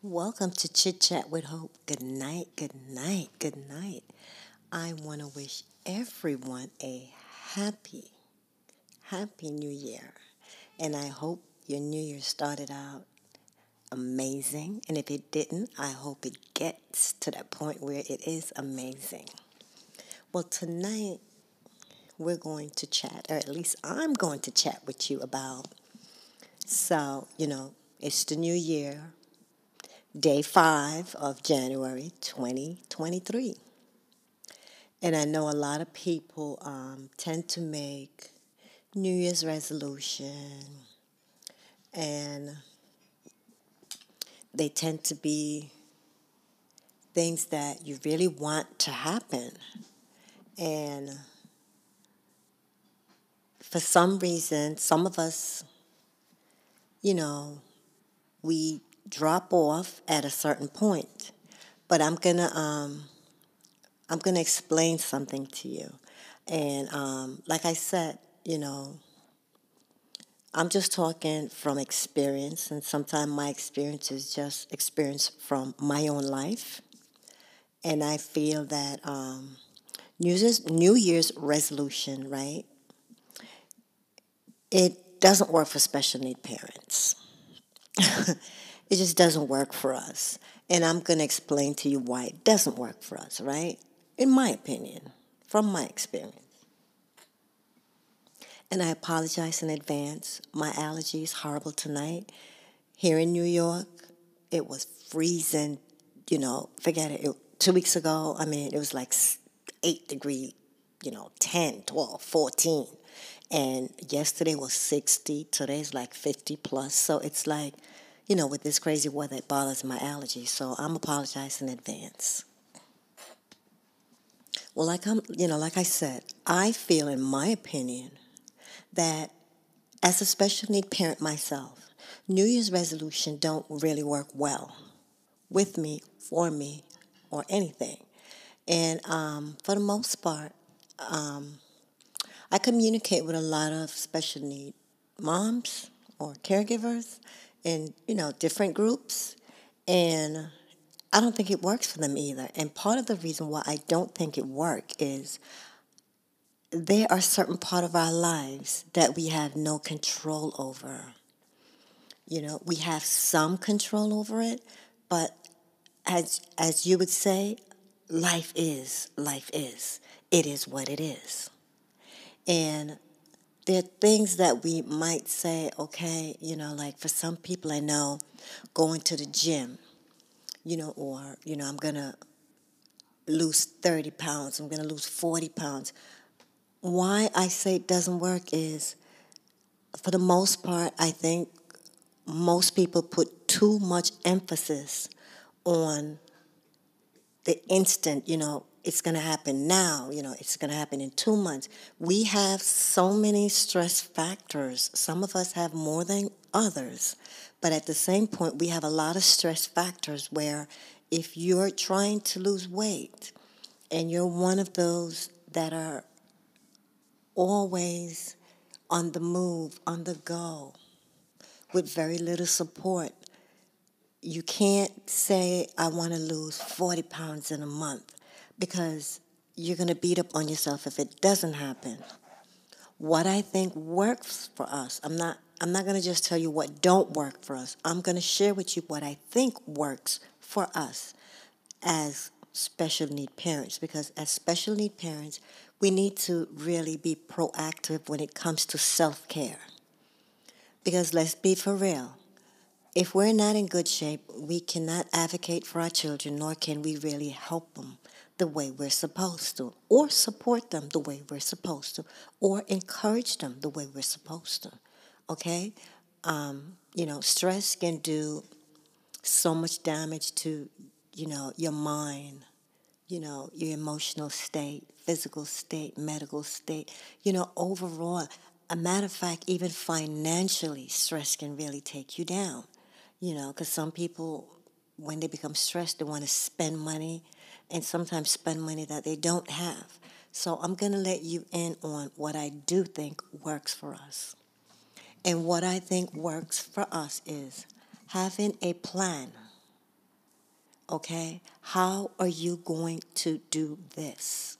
Welcome to Chit Chat with Hope. Good night, good night, good night. I want to wish everyone a happy, happy new year. And I hope your new year started out amazing. And if it didn't, I hope it gets to that point where it is amazing. Well, tonight we're going to chat, or at least I'm going to chat with you about. So, you know, it's the new year, day five of January 2023. And I know a lot of people um, tend to make New Year's resolution and they tend to be things that you really want to happen. And for some reason, some of us, you know, we drop off at a certain point. But I'm gonna um, I'm gonna explain something to you, and um, like I said, you know, I'm just talking from experience, and sometimes my experience is just experience from my own life, and I feel that um, New Year's New Year's resolution, right? It doesn't work for special need parents. It just doesn't work for us. And I'm going to explain to you why it doesn't work for us, right? In my opinion, from my experience. And I apologize in advance. My allergy is horrible tonight. Here in New York, it was freezing, you know, forget it. it two weeks ago, I mean, it was like 8 degree, you know, 10, 12, 14. And yesterday was 60. Today's like 50 plus. So it's like, you know, with this crazy weather, it bothers my allergies. So I'm apologizing in advance. Well, like I'm, you know, like I said, I feel, in my opinion, that as a special need parent myself, New Year's resolution don't really work well with me, for me, or anything. And um, for the most part, um, I communicate with a lot of special need moms or caregivers in you know different groups and I don't think it works for them either. And part of the reason why I don't think it work is there are certain part of our lives that we have no control over. You know, we have some control over it, but as as you would say, life is life is. It is what it is. And there are things that we might say, okay, you know, like for some people I know, going to the gym, you know, or, you know, I'm going to lose 30 pounds, I'm going to lose 40 pounds. Why I say it doesn't work is, for the most part, I think most people put too much emphasis on the instant, you know, it's going to happen now, you know, it's going to happen in two months. We have so many stress factors. Some of us have more than others. But at the same point, we have a lot of stress factors where if you're trying to lose weight and you're one of those that are always on the move, on the go, with very little support, you can't say, I want to lose 40 pounds in a month because you're going to beat up on yourself if it doesn't happen. What I think works for us, I'm not I'm not going to just tell you what don't work for us. I'm going to share with you what I think works for us as special need parents because as special need parents, we need to really be proactive when it comes to self-care. Because let's be for real, if we're not in good shape, we cannot advocate for our children, nor can we really help them the way we're supposed to, or support them the way we're supposed to, or encourage them the way we're supposed to. Okay? Um, you know, stress can do so much damage to, you know, your mind, you know, your emotional state, physical state, medical state, you know, overall. A matter of fact, even financially, stress can really take you down, you know, because some people, when they become stressed, they want to spend money and sometimes spend money that they don't have. So I'm going to let you in on what I do think works for us. And what I think works for us is having a plan Okay? How are you going to do this?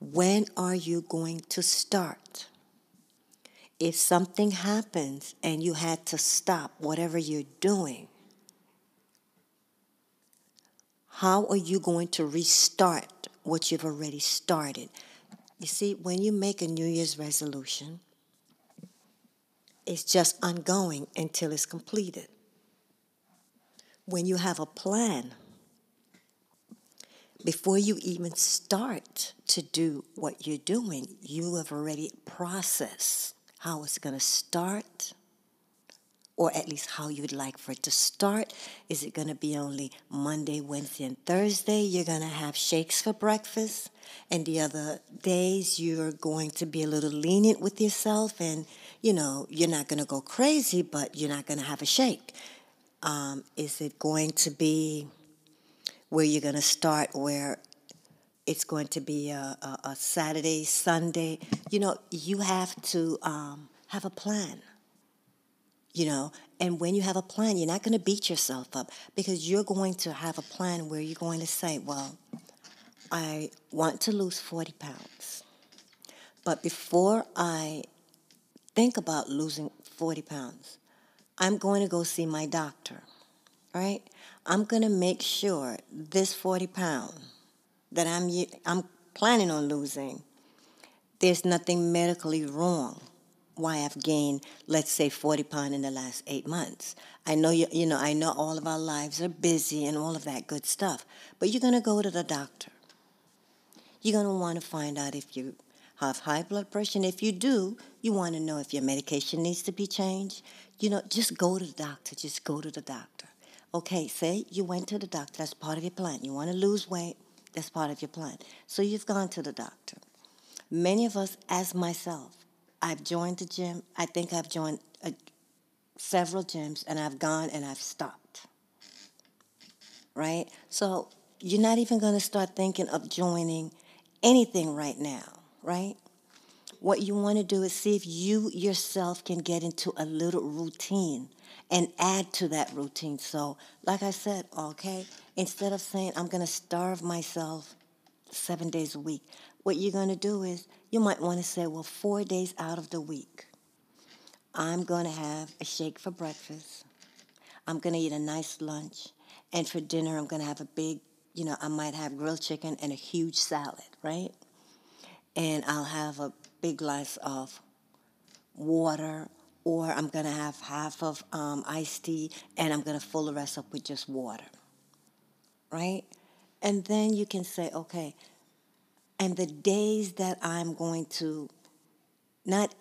When are you going to start? If something happens and you had to stop whatever you're doing, how are you going to restart what you've already started? You see, when you make a New Year's resolution, it's just ongoing until it's completed. When you have a plan, before you even start to do what you're doing, you have already processed how it's going to start, or at least how you'd like for it to start. Is it going to be only Monday, Wednesday, and Thursday? You're going to have shakes for breakfast, and the other days you're going to be a little lenient with yourself, and you know, you're not going to go crazy, but you're not going to have a shake. Um, is it going to be where you're going to start where it's going to be a, a, a Saturday, Sunday. You know, you have to um, have a plan. You know, and when you have a plan, you're not going to beat yourself up because you're going to have a plan where you're going to say, well, I want to lose 40 pounds. But before I think about losing 40 pounds, I'm going to go see my doctor, right? I'm going to make sure this 40 pound that I'm, I'm planning on losing, there's nothing medically wrong why I've gained, let's say, 40 pounds in the last eight months. I know you, you know, I know all of our lives are busy and all of that good stuff, but you're going to go to the doctor. You're going to want to find out if you have high blood pressure. And if you do, you want to know if your medication needs to be changed. You know, just go to the doctor. Just go to the doctor. Okay, say you went to the doctor, that's part of your plan. You want to lose weight, that's part of your plan. So you've gone to the doctor. Many of us, as myself, I've joined the gym. I think I've joined a, uh, several gyms and I've gone and I've stopped. Right? So you're not even going to start thinking of joining anything right now, right? What you want to do is see if you yourself can get into a little routine and add to that routine. So, like I said, okay, instead of saying I'm going to starve myself seven days a week, what you're going to do is you might want to say, well, four days out of the week, I'm going to have a shake for breakfast. I'm going to eat a nice lunch. And for dinner, I'm going to have a big, you know, I might have grilled chicken and a huge salad, right? And I'll have a big glass of water or I'm going to have half of um, iced tea and I'm going to fill the rest up with just water. Right? And then you can say, okay, and the days that I'm going to not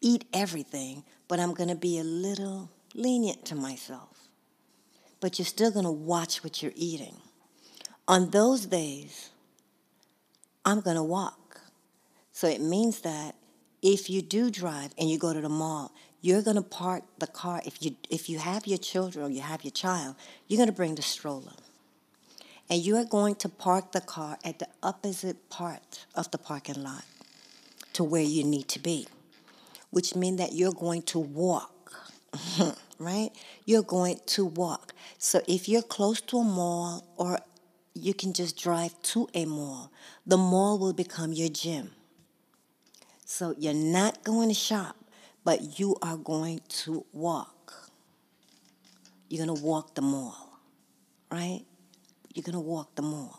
eat everything, but I'm going to be a little lenient to myself. But you're still going to watch what you're eating. On those days, I'm going to walk. So it means that if you do drive and you go to the mall, you're going to park the car. If you if you have your children or you have your child, you're going to bring the stroller, and you are going to park the car at the opposite part of the parking lot to where you need to be, which means that you're going to walk. right? You're going to walk. So if you're close to a mall or you can just drive to a mall, the mall will become your gym so you're not going to shop, but you are going to walk. You're going to walk the mall, right? You're going to walk the mall.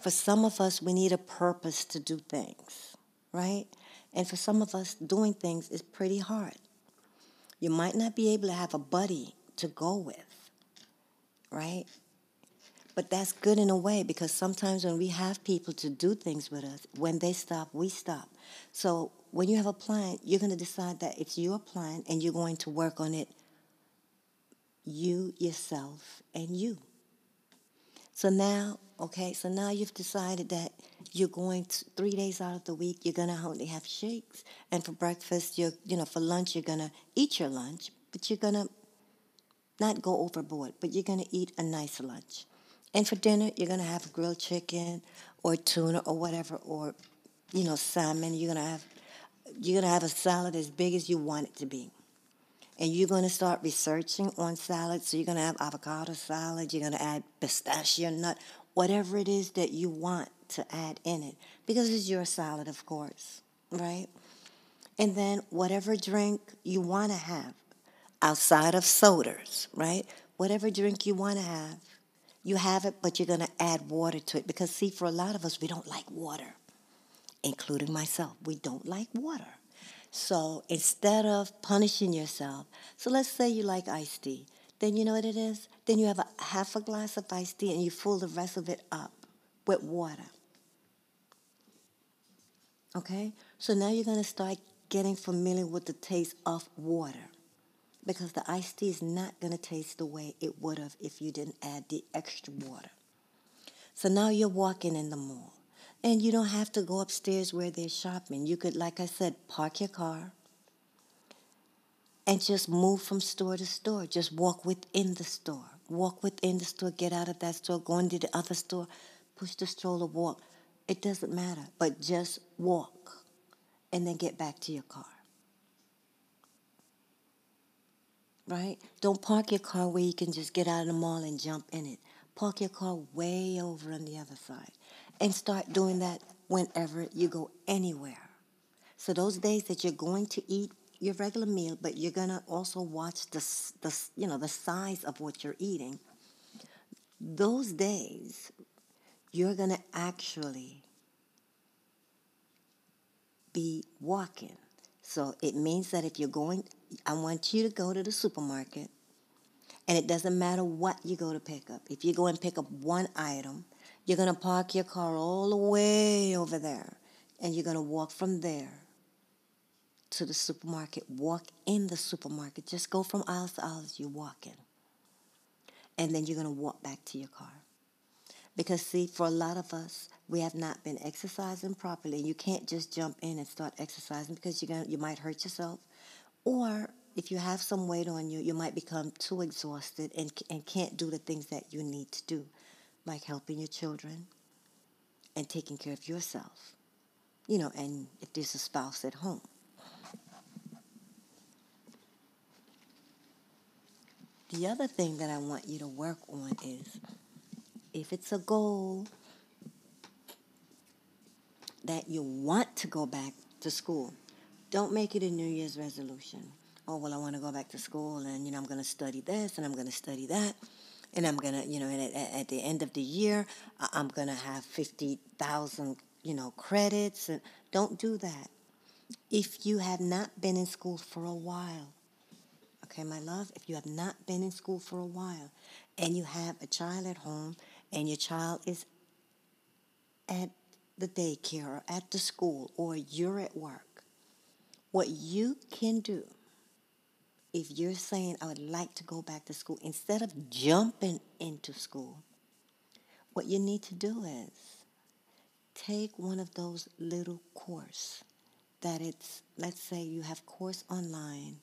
For some of us, we need a purpose to do things, right? And for some of us, doing things is pretty hard. You might not be able to have a buddy to go with, right? But that's good in a way because sometimes when we have people to do things with us, when they stop, we stop. So when you have a plan, you're going to decide that it's your plan and you're going to work on it, you, yourself, and you. So now, okay, so now you've decided that you're going to, three days out of the week, you're going to only have shakes. And for breakfast, you're, you know, for lunch, you're going to eat your lunch, but you're going to not go overboard, but you're going to eat a nice lunch. And for dinner, you're going to have grilled chicken or tuna or whatever, or, you know, salmon. You're going to have, you're going to have a salad as big as you want it to be. And you're going to start researching on salads. So you're going to have avocado salad, you're going to add pistachio nut, whatever it is that you want to add in it, because it's your salad, of course, right? And then whatever drink you want to have outside of sodas, right? Whatever drink you want to have, you have it, but you're going to add water to it. Because, see, for a lot of us, we don't like water, including myself. We don't like water. So instead of punishing yourself, so let's say you like iced tea, then you know what it is? Then you have a half a glass of iced tea and you fill the rest of it up with water. Okay? So now you're going to start getting familiar with the taste of water because the iced tea is not going to taste the way it would have if you didn't add the extra water. So now you're walking in the mall. And you don't have to go upstairs where they're shopping. You could, like I said, park your car and just move from store to store. Just walk within the store. Walk within the store, get out of that store, go into the other store, push the stroller, walk. It doesn't matter, but just walk and then get back to your car. Right? Don't park your car where you can just get out of the mall and jump in it. Park your car way over on the other side and start doing that whenever you go anywhere. So those days that you're going to eat your regular meal, but you're gonna also watch the, the you know the size of what you're eating. Those days, you're gonna actually be walking. So it means that if you're going, I want you to go to the supermarket, and it doesn't matter what you go to pick up. If you go and pick up one item, you're going to park your car all the way over there, and you're going to walk from there to the supermarket. Walk in the supermarket. Just go from aisle to aisle as you're walking. And then you're going to walk back to your car. Because, see, for a lot of us, we have not been exercising properly. You can't just jump in and start exercising because you're gonna, you might hurt yourself. Or if you have some weight on you, you might become too exhausted and, and can't do the things that you need to do like helping your children and taking care of yourself. You know, and if there's a spouse at home. The other thing that I want you to work on is if it's a goal that you want to go back to school, don't make it a New Year's resolution. Oh, well, I want to go back to school and, you know, I'm going to study this and I'm going to study that and I'm gonna, you know, at, at the end of the year, I'm gonna have fifty thousand, you know, credits. And don't do that. If you have not been in school for a while, okay, my love, if you have not been in school for a while, and you have a child at home, and your child is at the daycare or at the school, or you're at work, what you can do if you're saying, I would like to go back to school, instead of jumping into school, what you need to do is take one of those little course that it's, let's say you have course online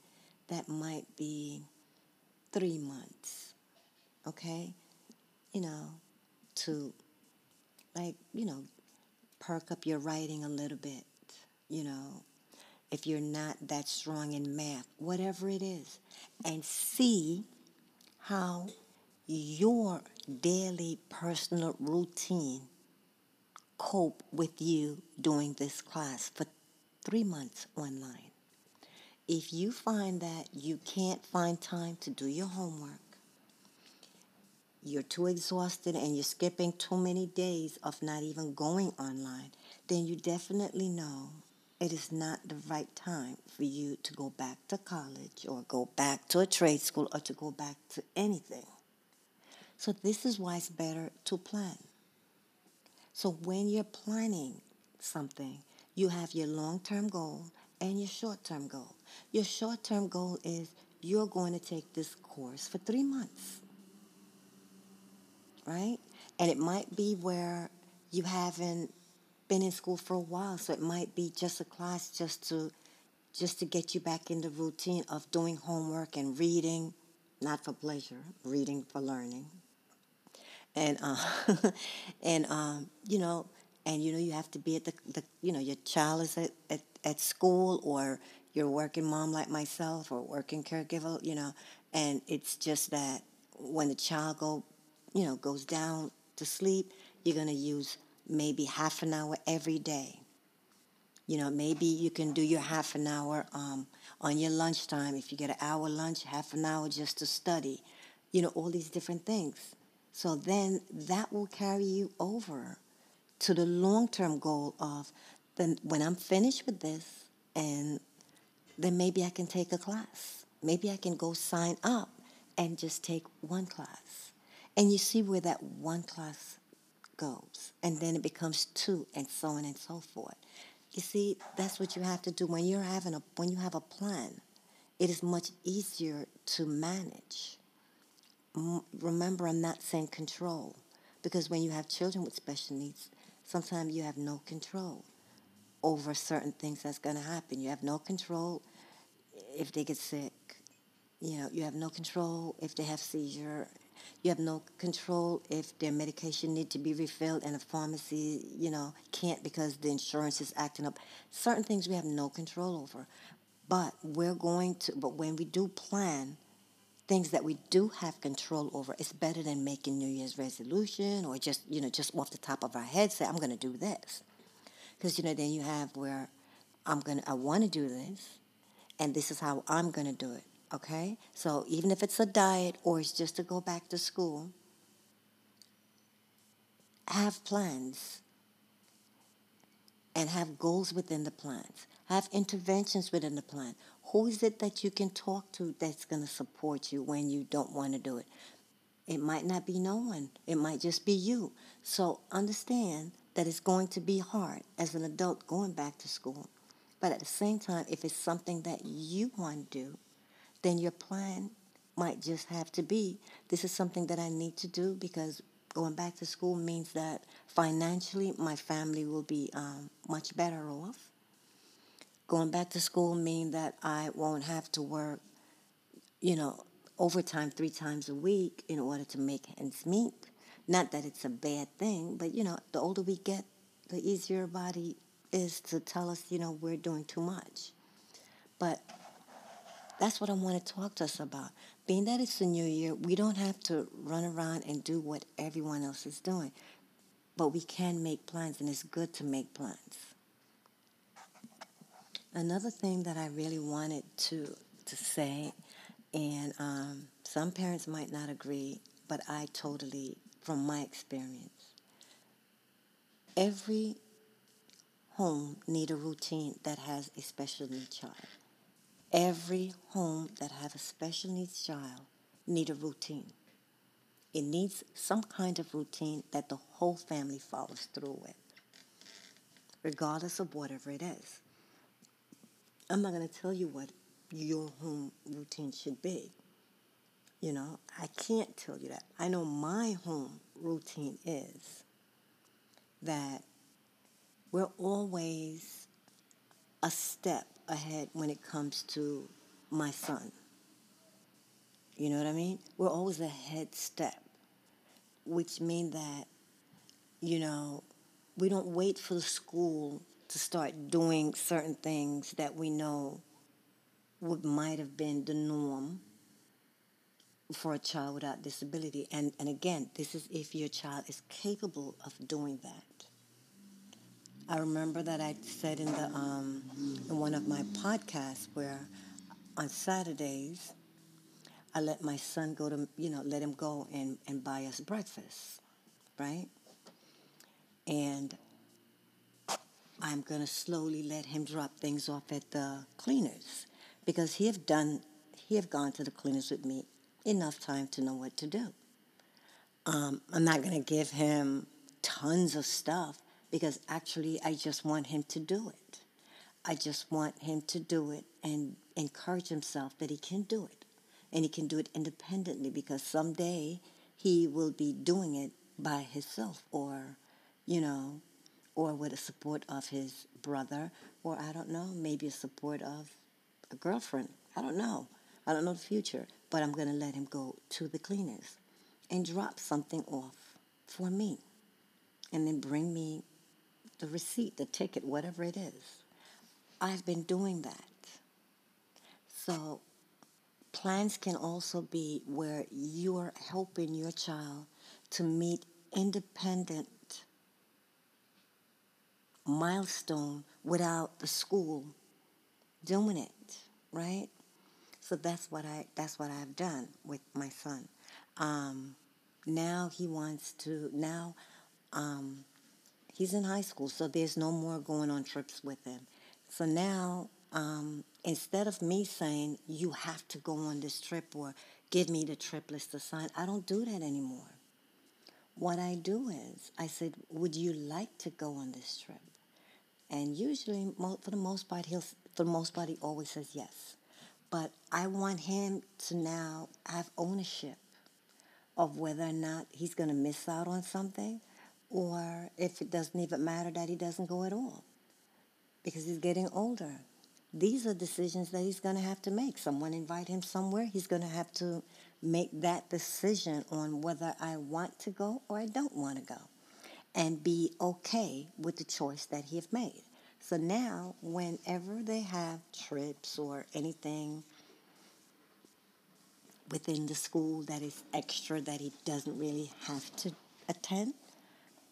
that might be three months, okay? You know, to like, you know, perk up your writing a little bit, you know, if you're not that strong in math, whatever it is, and see how your daily personal routine cope with you doing this class for three months online. If you find that you can't find time to do your homework, you're too exhausted and you're skipping too many days of not even going online, then you definitely know it is not the right time for you to go back to college or go back to a trade school or to go back to anything. So, this is why it's better to plan. So, when you're planning something, you have your long term goal and your short term goal. Your short term goal is you're going to take this course for three months, right? And it might be where you haven't been in school for a while, so it might be just a class just to just to get you back in the routine of doing homework and reading, not for pleasure, reading for learning. And uh, and um, you know, and you know you have to be at the, the you know your child is at, at, at school or you're working mom like myself or working caregiver, you know, and it's just that when the child go, you know, goes down to sleep, you're to use maybe half an hour every day. You know, maybe you can do your half an hour um, on your lunchtime. If you get an hour lunch, half an hour just to study. You know, all these different things. So then that will carry you over to the long term goal of then when I'm finished with this and then maybe I can take a class. Maybe I can go sign up and just take one class. And you see where that one class goes. And then it becomes two and so on and so forth. You see, that's what you have to do when you're having a when you have a plan. It is much easier to manage. Remember, I'm not saying control because when you have children with special needs, sometimes you have no control over certain things that's going to happen. You have no control if they get sick. You know, you have no control if they have seizure. You have no control if their medication need to be refilled and the pharmacy, you know, can't because the insurance is acting up. Certain things we have no control over. But we're going to but when we do plan things that we do have control over, it's better than making New Year's resolution or just, you know, just off the top of our head say I'm going to do this because, you know, then you have where I'm to, I want to do this, and this is how I'm going to do it. Okay? So even if it's a diet or it's just to go back to school, have plans and have goals within the plans. Have interventions within the plan. Who is it that you can talk to that's going to support you when you don't want to do it? It might not be no one. It might just be you. So understand that it's going to be hard as an adult going back to school. But at the same time, if it's something that you want to do, then your plan might just have to be this is something that I need to do because going back to school means that financially my family will be um, much better off. Going back to school means that I won't have to work, you know, overtime three times a week in order to make ends meet. Not that it's a bad thing, but you know, the older we get, the easier body is to tell us, you know, we're doing too much. But that's what I want to talk to us about. Being that it's a new year, we don't have to run around and do what everyone else is doing. But we can make plans, and it's good to make plans. Another thing that I really wanted to to say, and um, some parents might not agree, but I totally from my experience. Every home need a routine that has a special needs child. Every home that have a special needs child need a routine. It needs some kind of routine that the whole family follows through with, regardless of whatever it is. I'm not going to tell you what your home routine should be. You know, I can't tell you that. I know my home routine is that we're always a step ahead when it comes to my son. You know what I mean? We're always a head step, which means that, you know, we don't wait for the school to start doing certain things that we know would might have been the norm for a child without disability. And, and again, this is if your child is capable of doing that. I remember that I said in the um, in one of my podcasts where on Saturdays I let my son go to you know let him go and, and buy us breakfast, right? And I'm gonna slowly let him drop things off at the cleaners because he have done he have gone to the cleaners with me enough time to know what to do. Um, I'm not to give him tons of stuff because actually I just want him to do it. I just want him to do it and encourage himself that he can do it. And he can do it independently because someday he will be doing it by himself or, you know, or with the support of his brother or I don't know, maybe a support of a girlfriend. I don't know. I don't know the future but I'm going to let him go to the cleaners and drop something off for me and then bring me the receipt, the ticket, whatever it is. I've been doing that. So plans can also be where you're helping your child to meet independent milestone without the school doing it, right? So that's what I that's what I've done with my son. Um, now he wants to now um, he's in high school, so there's no more going on trips with him. So now um, instead of me saying you have to go on this trip or give me the trip list to sign, I don't do that anymore. What I do is I said, "Would you like to go on this trip?" And usually, for the most part, he'll for the most part he always says yes. But I want him to now have ownership of whether or not he's going to miss out on something, or if it doesn't even matter that he doesn't go at all, because he's getting older. These are decisions that he's going to have to make. Someone invite him somewhere, he's going to have to make that decision on whether I want to go or I don't want to go and be okay with the choice that he have made. So now, whenever they have trips or anything within the school that is extra that he doesn't really have to attend,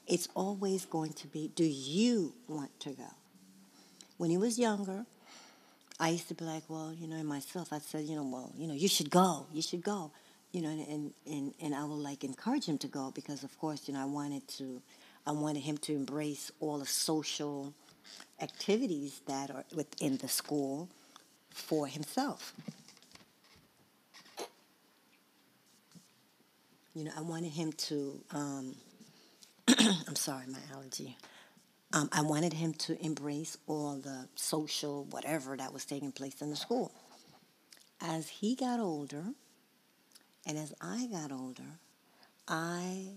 it's always going to be, do you want to go? When he was younger, I used to be like, well, you know, myself, I said, you know, well, you know, you should go, you should go, you know, and, and, and I will like encourage him to go because, of course, you know, I wanted to I wanted him to embrace all the social activities that are within the school for himself. You know, I wanted him to, um, I'm sorry, my allergy. Um, I wanted him to embrace all the social whatever that was taking place in the school. As he got older, and as I got older, I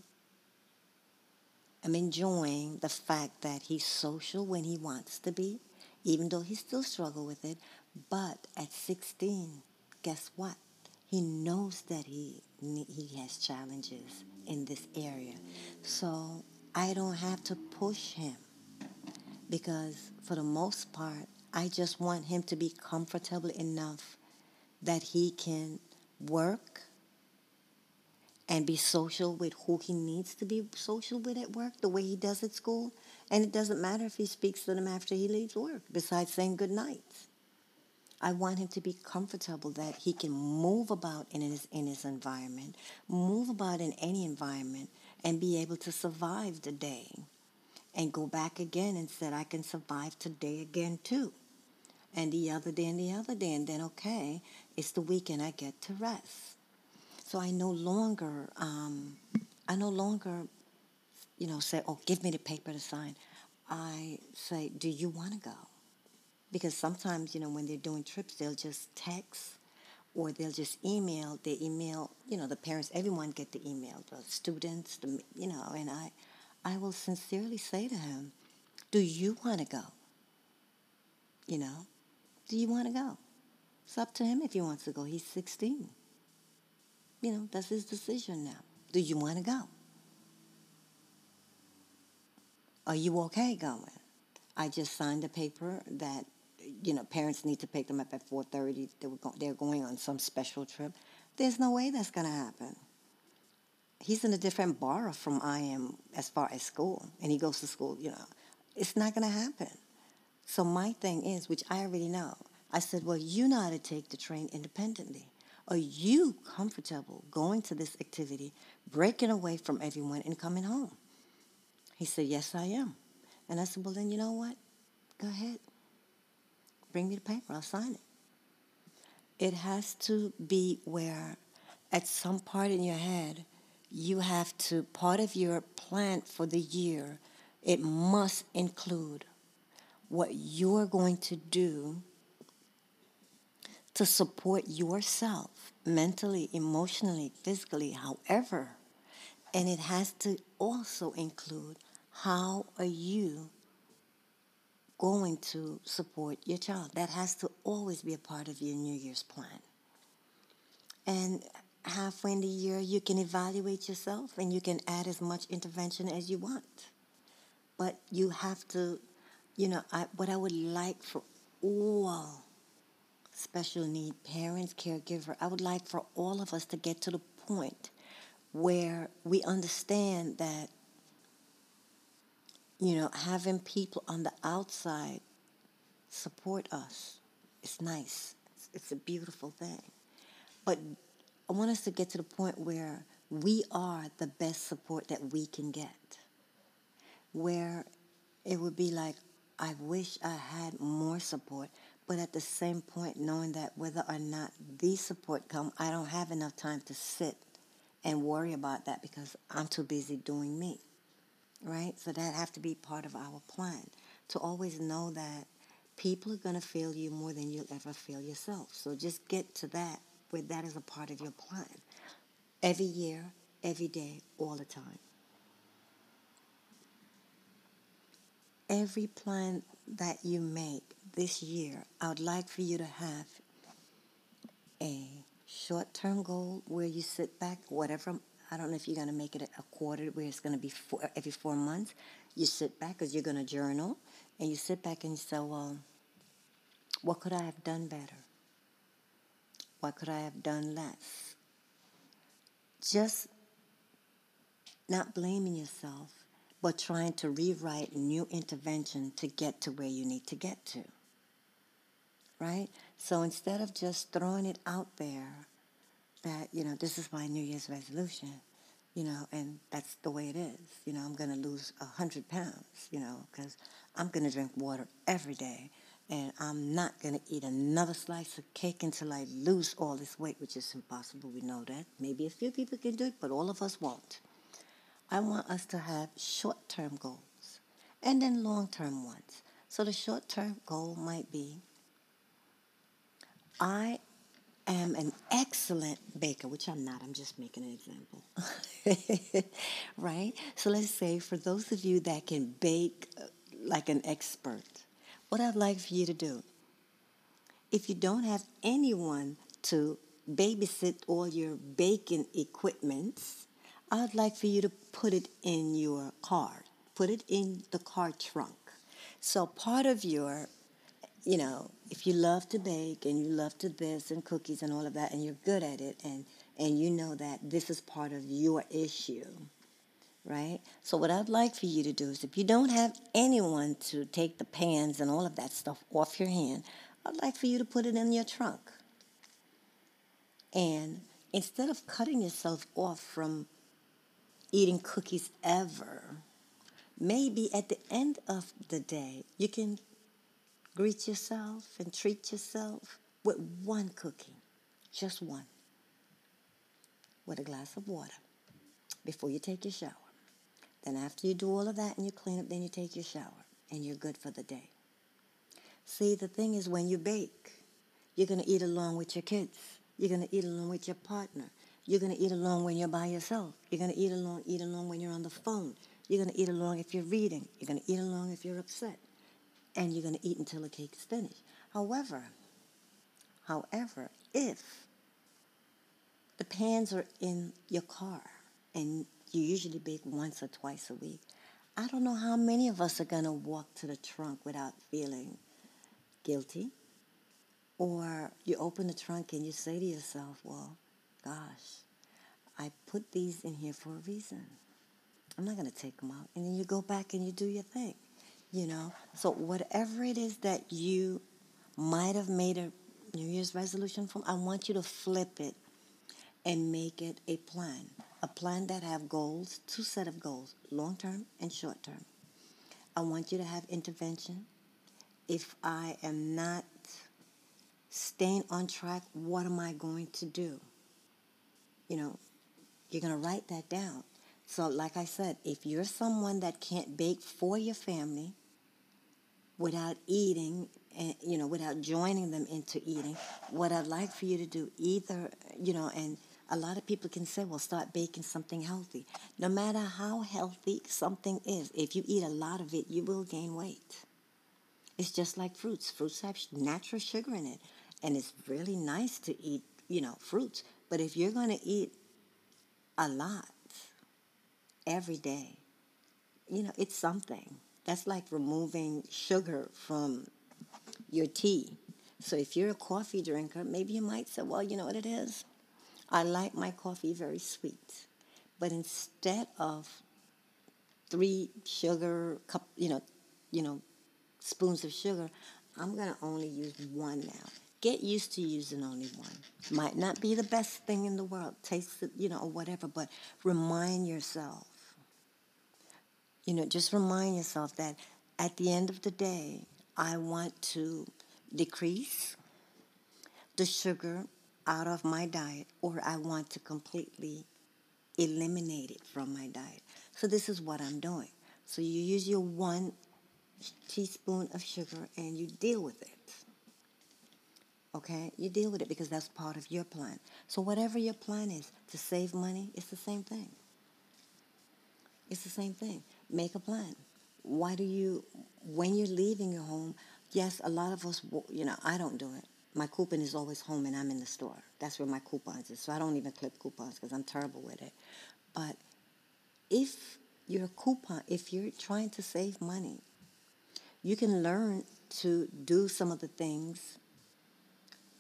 am enjoying the fact that he's social when he wants to be, even though he still struggle with it. But at 16, guess what? He knows that he he has challenges in this area. So I don't have to push him because for the most part, I just want him to be comfortable enough that he can work and be social with who he needs to be social with at work, the way he does at school. And it doesn't matter if he speaks to them after he leaves work, besides saying good night. I want him to be comfortable that he can move about in his in his environment, move about in any environment, and be able to survive the day, and go back again and said I can survive today again too, and the other day and the other day, and then okay, it's the weekend I get to rest. So I no longer, um, I no longer, you know, say, oh, give me the paper to sign. I say, do you want to go? Because sometimes, you know, when they're doing trips, they'll just text or they'll just email. They email, you know, the parents, everyone get the email, the students, the, you know, and I, I will sincerely say to him, do you want to go? You know, do you want to go? It's up to him if he wants to go. He's 16 you know, that's his decision now. Do you want to go? Are you okay going? I just signed a paper that, you know, parents need to pick them up at 4.30. They were go- they're going on some special trip. There's no way that's going to happen. He's in a different bar from I am as far as school, and he goes to school, you know. It's not going to happen. So my thing is, which I already know, I said, well, you know how to take the train independently. Are you comfortable going to this activity, breaking away from everyone, and coming home? He said, Yes, I am. And I said, Well, then you know what? Go ahead. Bring me the paper. I'll sign it. It has to be where, at some part in your head, you have to, part of your plan for the year, it must include what you're going to do to support yourself mentally, emotionally, physically, however. And it has to also include how are you going to support your child. That has to always be a part of your New Year's plan. And halfway in the year, you can evaluate yourself and you can add as much intervention as you want. But you have to, you know, I, what I would like for all special need parents, caregiver, I would like for all of us to get to the point where we understand that, you know, having people on the outside support us is nice. It's, it's a beautiful thing. But I want us to get to the point where we are the best support that we can get. Where it would be like, I wish I had more support, but at the same point, knowing that whether or not the support come, I don't have enough time to sit and worry about that because I'm too busy doing me. Right? So that have to be part of our plan. To always know that people are going to feel you more than you'll ever feel yourself. So just get to that where that is a part of your plan. Every year, every day, all the time. Every plan that you make this year, I would like for you to have a short term goal where you sit back, whatever. I don't know if you're going to make it a quarter where it's going to be four, every four months. You sit back because you're going to journal and you sit back and you say, well, what could I have done better? What could I have done less? Just not blaming yourself, but trying to rewrite new intervention to get to where you need to get to. Right? So instead of just throwing it out there that, you know, this is my New Year's resolution, you know, and that's the way it is. You know, I'm going to lose 100 pounds, you know, because I'm going to drink water every day and I'm not going to eat another slice of cake until I lose all this weight, which is impossible. We know that. Maybe a few people can do it, but all of us won't. I want us to have short term goals and then long term ones. So the short term goal might be I am an excellent baker, which I'm not, I'm just making an example. right? So let's say for those of you that can bake uh, like an expert, what I'd like for you to do. If you don't have anyone to babysit all your baking equipments, I'd like for you to put it in your car. Put it in the car trunk. So part of your, you know, if you love to bake and you love to this and cookies and all of that and you're good at it and and you know that this is part of your issue, right? So what I'd like for you to do is if you don't have anyone to take the pans and all of that stuff off your hand, I'd like for you to put it in your trunk. And instead of cutting yourself off from eating cookies ever, maybe at the end of the day, you can greet yourself and treat yourself with one cookie, just one, with a glass of water before you take your shower. Then after you do all of that and you clean up, then you take your shower and you're good for the day. See, the thing is when you bake, you're going to eat along with your kids. You're going to eat along with your partner. You're going to eat along when you're by yourself. You're going to eat along, eat along when you're on the phone. You're going to eat along if you're reading. You're going to eat along if you're upset. And you're going to eat until the cake is finished. However, however, if the pans are in your car and you usually bake once or twice a week. I don't know how many of us are going to walk to the trunk without feeling guilty. Or you open the trunk and you say to yourself, well, gosh, I put these in here for a reason. I'm not going to take them out. And then you go back and you do your thing, you know? So whatever it is that you might have made a New Year's resolution from, I want you to flip it and make it a plan a plan that have goals, two set of goals, long term and short term. I want you to have intervention. If I am not staying on track, what am I going to do? You know, you're going to write that down. So, like I said, if you're someone that can't bake for your family without eating, and you know, without joining them into eating, what I'd like for you to do, either you know, and a lot of people can say, well, start baking something healthy. No matter how healthy something is, if you eat a lot of it, you will gain weight. It's just like fruits. Fruits have natural sugar in it. And it's really nice to eat, you know, fruits. But if you're going to eat a lot every day, you know, it's something. That's like removing sugar from your tea. So if you're a coffee drinker, maybe you might say, well, you know what it is? I like my coffee very sweet. But instead of three sugar cup, you know, you know, spoons of sugar, I'm going to only use one now. Get used to using only one. Might not be the best thing in the world, taste it, you know, or whatever, but remind yourself. You know, just remind yourself that at the end of the day, I want to decrease the sugar out of my diet or I want to completely eliminate it from my diet. So this is what I'm doing. So you use your one teaspoon of sugar and you deal with it. Okay? You deal with it because that's part of your plan. So whatever your plan is to save money, it's the same thing. It's the same thing. Make a plan. Why do you, when you're leaving your home, yes, a lot of us, you know, I don't do it. My coupon is always home and I'm in the store. That's where my coupons is. So I don't even clip coupons because I'm terrible with it. But if you're a coupon, if you're trying to save money, you can learn to do some of the things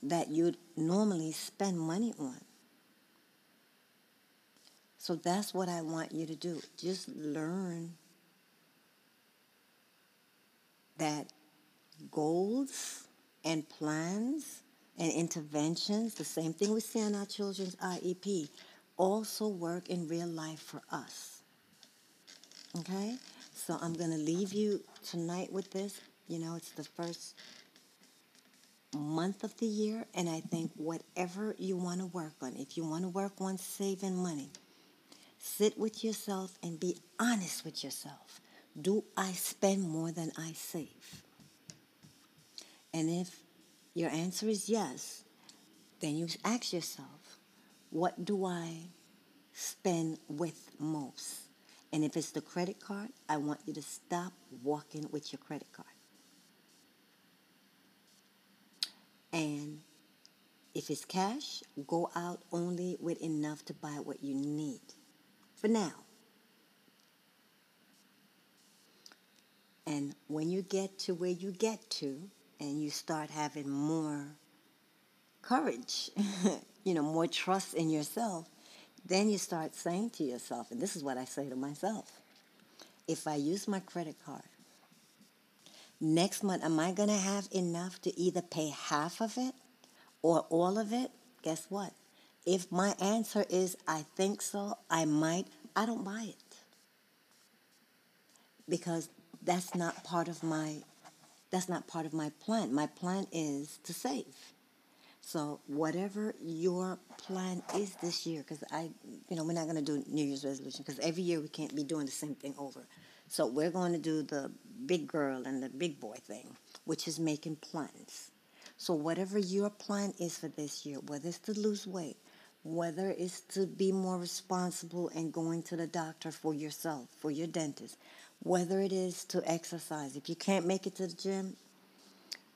that you'd normally spend money on. So that's what I want you to do. Just learn that goals and plans and interventions, the same thing we see in our children's IEP, also work in real life for us. Okay? So I'm going to leave you tonight with this. You know, it's the first month of the year, and I think whatever you want to work on, if you want to work on saving money, sit with yourself and be honest with yourself. Do I spend more than I save? And if your answer is yes, then you ask yourself, what do I spend with most? And if it's the credit card, I want you to stop walking with your credit card. And if it's cash, go out only with enough to buy what you need. For now. And when you get to where you get to, and you start having more courage, you know, more trust in yourself, then you start saying to yourself, and this is what I say to myself if I use my credit card, next month, am I going to have enough to either pay half of it or all of it? Guess what? If my answer is I think so, I might, I don't buy it. Because that's not part of my that's not part of my plan. My plan is to save. So whatever your plan is this year, because I, you know, we're not going to do New Year's resolution because every year we can't be doing the same thing over. So we're going to do the big girl and the big boy thing, which is making plans. So whatever your plan is for this year, whether it's to lose weight, whether it's to be more responsible and going to the doctor for yourself, for your dentist, whether it is to exercise. If you can't make it to the gym,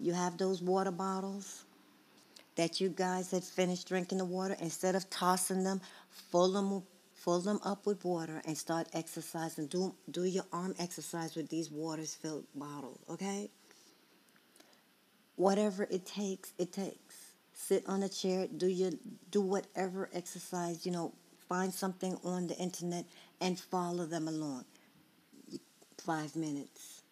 you have those water bottles that you guys had finished drinking the water. Instead of tossing them, fill them, fill them up with water and start exercising. Do, do your arm exercise with these waters filled bottles, okay? Whatever it takes, it takes. Sit on a chair, do your do whatever exercise, you know, find something on the internet and follow them along five minutes,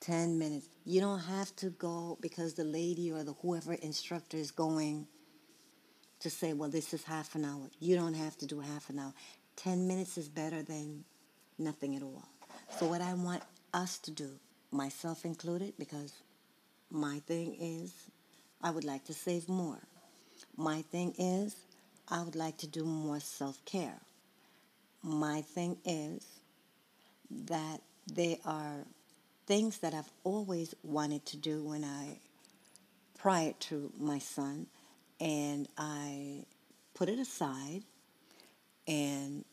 10 minutes. You don't have to go because the lady or the whoever instructor is going to say, well, this is half an hour. You don't have to do half an hour. 10 minutes is better than nothing at all. So, what I want us to do, myself included, because my thing is I would like to save more. My thing is I would like to do more self care. My thing is that they are things that I've always wanted to do when I, prior to my son, and I put it aside, and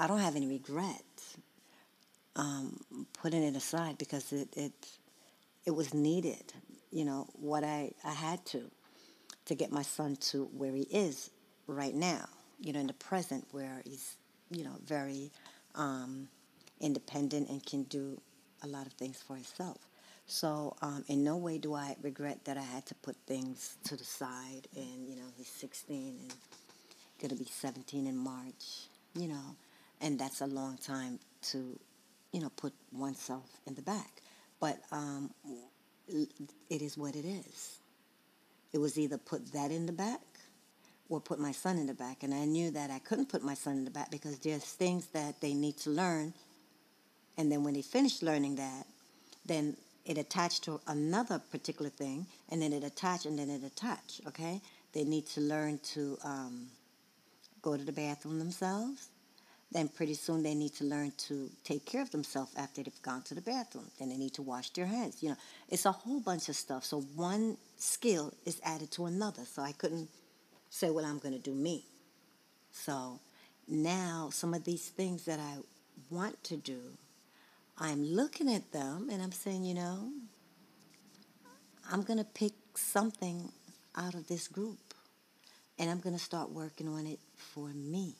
I don't have any regrets um, putting it aside because it, it it was needed. You know what I I had to to get my son to where he is right now. You know in the present where he's you know very um, independent and can do a lot of things for himself. So, um, in no way do I regret that I had to put things to the side. And, you know, he's 16 and to be 17 in March, you know, and that's a long time to, you know, put oneself in the back. But um, it is what it is. It was either put that in the back or put my son in the back. And I knew that I couldn't put my son in the back because there's things that they need to learn. And then when they finish learning that, then it attached to another particular thing, and then it attached, and then it attached. Okay, they need to learn to um, go to the bathroom themselves. Then pretty soon they need to learn to take care of themselves after they've gone to the bathroom. Then they need to wash their hands. You know, it's a whole bunch of stuff. So one skill is added to another. So I couldn't say, well, I'm going to do me. So now some of these things that I want to do I'm looking at them and I'm saying, you know, I'm going to pick something out of this group and I'm going to start working on it for me.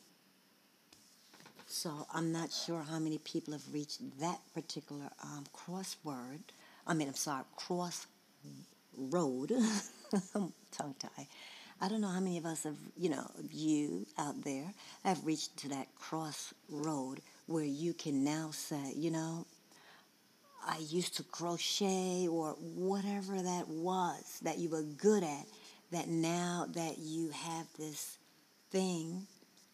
So I'm not sure how many people have reached that particular um, crossword. I mean, I'm sorry, cross road. tongue tie. I don't know how many of us have, you know, you out there have reached to that crossroad where you can now say, you know, I used to crochet or whatever that was that you were good at, that now that you have this thing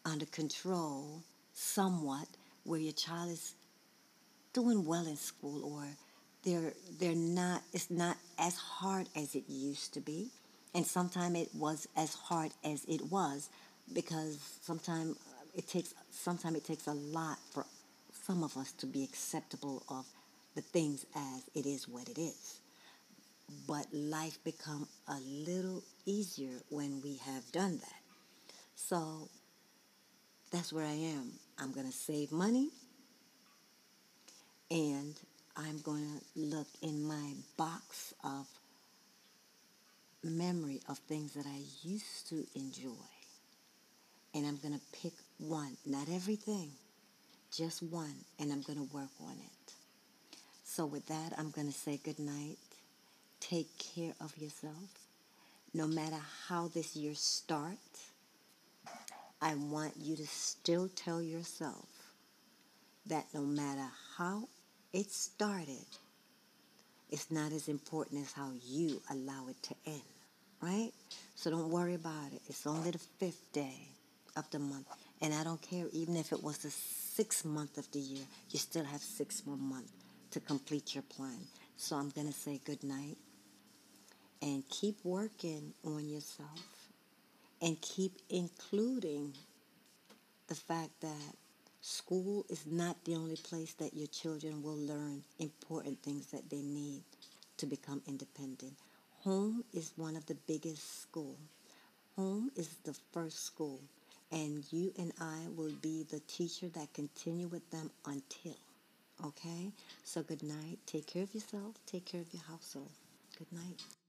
under control somewhat where your child is doing well in school or they're they're not it's not as hard as it used to be and sometimes it was as hard as it was because sometimes uh, it takes sometimes it takes a lot for some of us to be acceptable of the things as it is what it is. But life become a little easier when we have done that. So that's where I am. I'm going to save money and I'm going to look in my box of memory of things that I used to enjoy. And I'm going to pick one, not everything, just one, and I'm going to work on it. So, with that, I'm going to say good night. Take care of yourself. No matter how this year starts, I want you to still tell yourself that no matter how it started, it's not as important as how you allow it to end, right? So don't worry about it. It's only the fifth day of the month. And I don't care, even if it was the sixth month of the year, you still have six more months to complete your plan. So I'm going to say good night and keep working on yourself and keep including the fact that school is not the only place that your children will learn important things that they need to become independent. Home is one of the biggest school. Home is the first school and you and I will be the teacher that continue with them until Okay? So good night. Take care of yourself. Take care of your household. Good night.